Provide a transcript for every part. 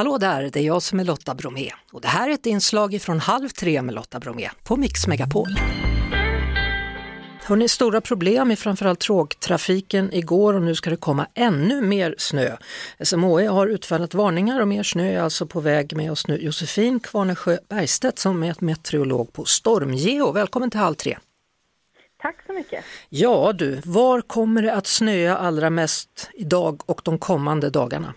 Hallå där, det är jag som är Lotta Bromé och det här är ett inslag från Halv tre med Lotta Bromé på Mix Megapol. Hörrni, stora problem i framförallt tågtrafiken igår och nu ska det komma ännu mer snö. SMHI har utfärdat varningar och mer snö är alltså på väg med oss nu. Josefin Kvarnesjö Bergstedt som är meteorolog på Stormgeo. Välkommen till Halv tre. Tack så mycket. Ja du, var kommer det att snöa allra mest idag och de kommande dagarna?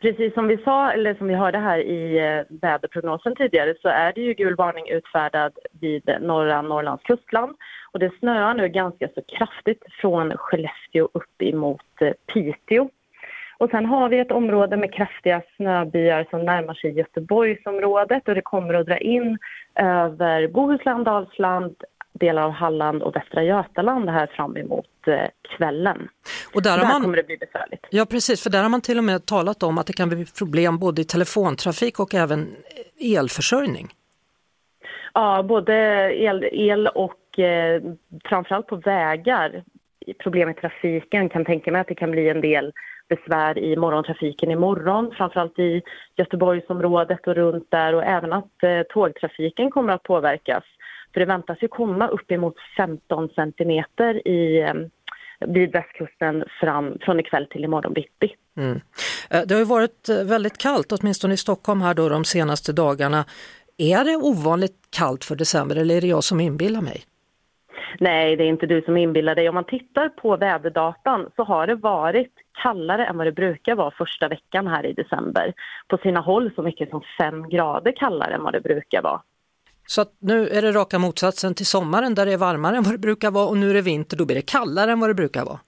Precis som vi sa, eller som vi hörde här i eh, väderprognosen tidigare, så är det ju gul varning utfärdad vid norra Norrlands kustland. Och det snöar nu ganska så kraftigt från Skellefteå upp emot eh, Piteå. Och sen har vi ett område med kraftiga snöbyar som närmar sig Göteborgsområdet och det kommer att dra in över Bohuslän, Dalsland, delar av Halland och Västra Götaland här fram emot eh, kvällen. Och där, där man, kommer det bli besvärligt. Ja precis, för där har man till och med talat om att det kan bli problem både i telefontrafik och även elförsörjning. Ja, både el, el och eh, framförallt på vägar. Problem i trafiken kan tänka mig att det kan bli en del besvär i morgontrafiken imorgon, framförallt i Göteborgsområdet och runt där och även att eh, tågtrafiken kommer att påverkas. För det väntas ju komma uppemot 15 centimeter i, eh, vid västkusten fram, från ikväll till imorgon bitti. Mm. Eh, det har ju varit eh, väldigt kallt, åtminstone i Stockholm här då de senaste dagarna. Är det ovanligt kallt för december eller är det jag som inbillar mig? Nej, det är inte du som inbillar dig. Om man tittar på väderdatan så har det varit kallare än vad det brukar vara första veckan här i december. På sina håll så mycket som fem grader kallare än vad det brukar vara. Så nu är det raka motsatsen till sommaren där det är varmare än vad det brukar vara och nu är det vinter, då blir det kallare än vad det brukar vara.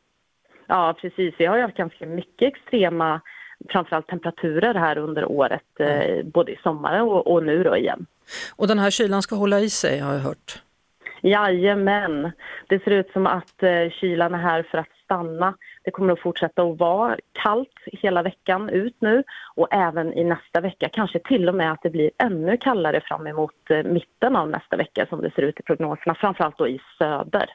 Ja precis, vi har ju haft ganska mycket extrema framförallt temperaturer här under året, eh, både i sommar och, och nu då igen. Och den här kylan ska hålla i sig har jag hört? Jajamän, det ser ut som att eh, kylan är här för att stanna. Det kommer att fortsätta att vara kallt hela veckan ut nu och även i nästa vecka. Kanske till och med att det blir ännu kallare fram emot eh, mitten av nästa vecka som det ser ut i prognoserna, framförallt då i söder.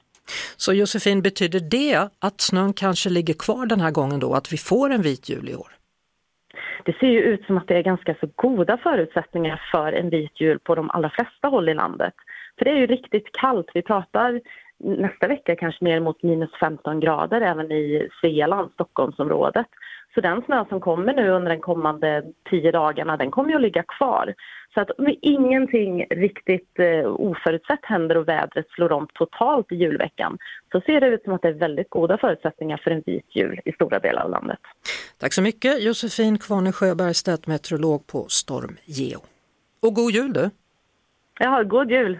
Så Josefin, betyder det att snön kanske ligger kvar den här gången då, att vi får en vit jul i år? Det ser ju ut som att det är ganska så goda förutsättningar för en vit jul på de allra flesta håll i landet. För det är ju riktigt kallt. Vi pratar nästa vecka kanske ner mot minus 15 grader även i Svealand, Stockholmsområdet. Så den snö som kommer nu under de kommande tio dagarna, den kommer ju att ligga kvar. Så att om ingenting riktigt eh, oförutsett händer och vädret slår om totalt i julveckan så ser det ut som att det är väldigt goda förutsättningar för en vit jul i stora delar av landet. Tack så mycket Josefin Kvarne Sjöbergstedt, meteorolog på Stormgeo. Och god jul du! Ja, god jul!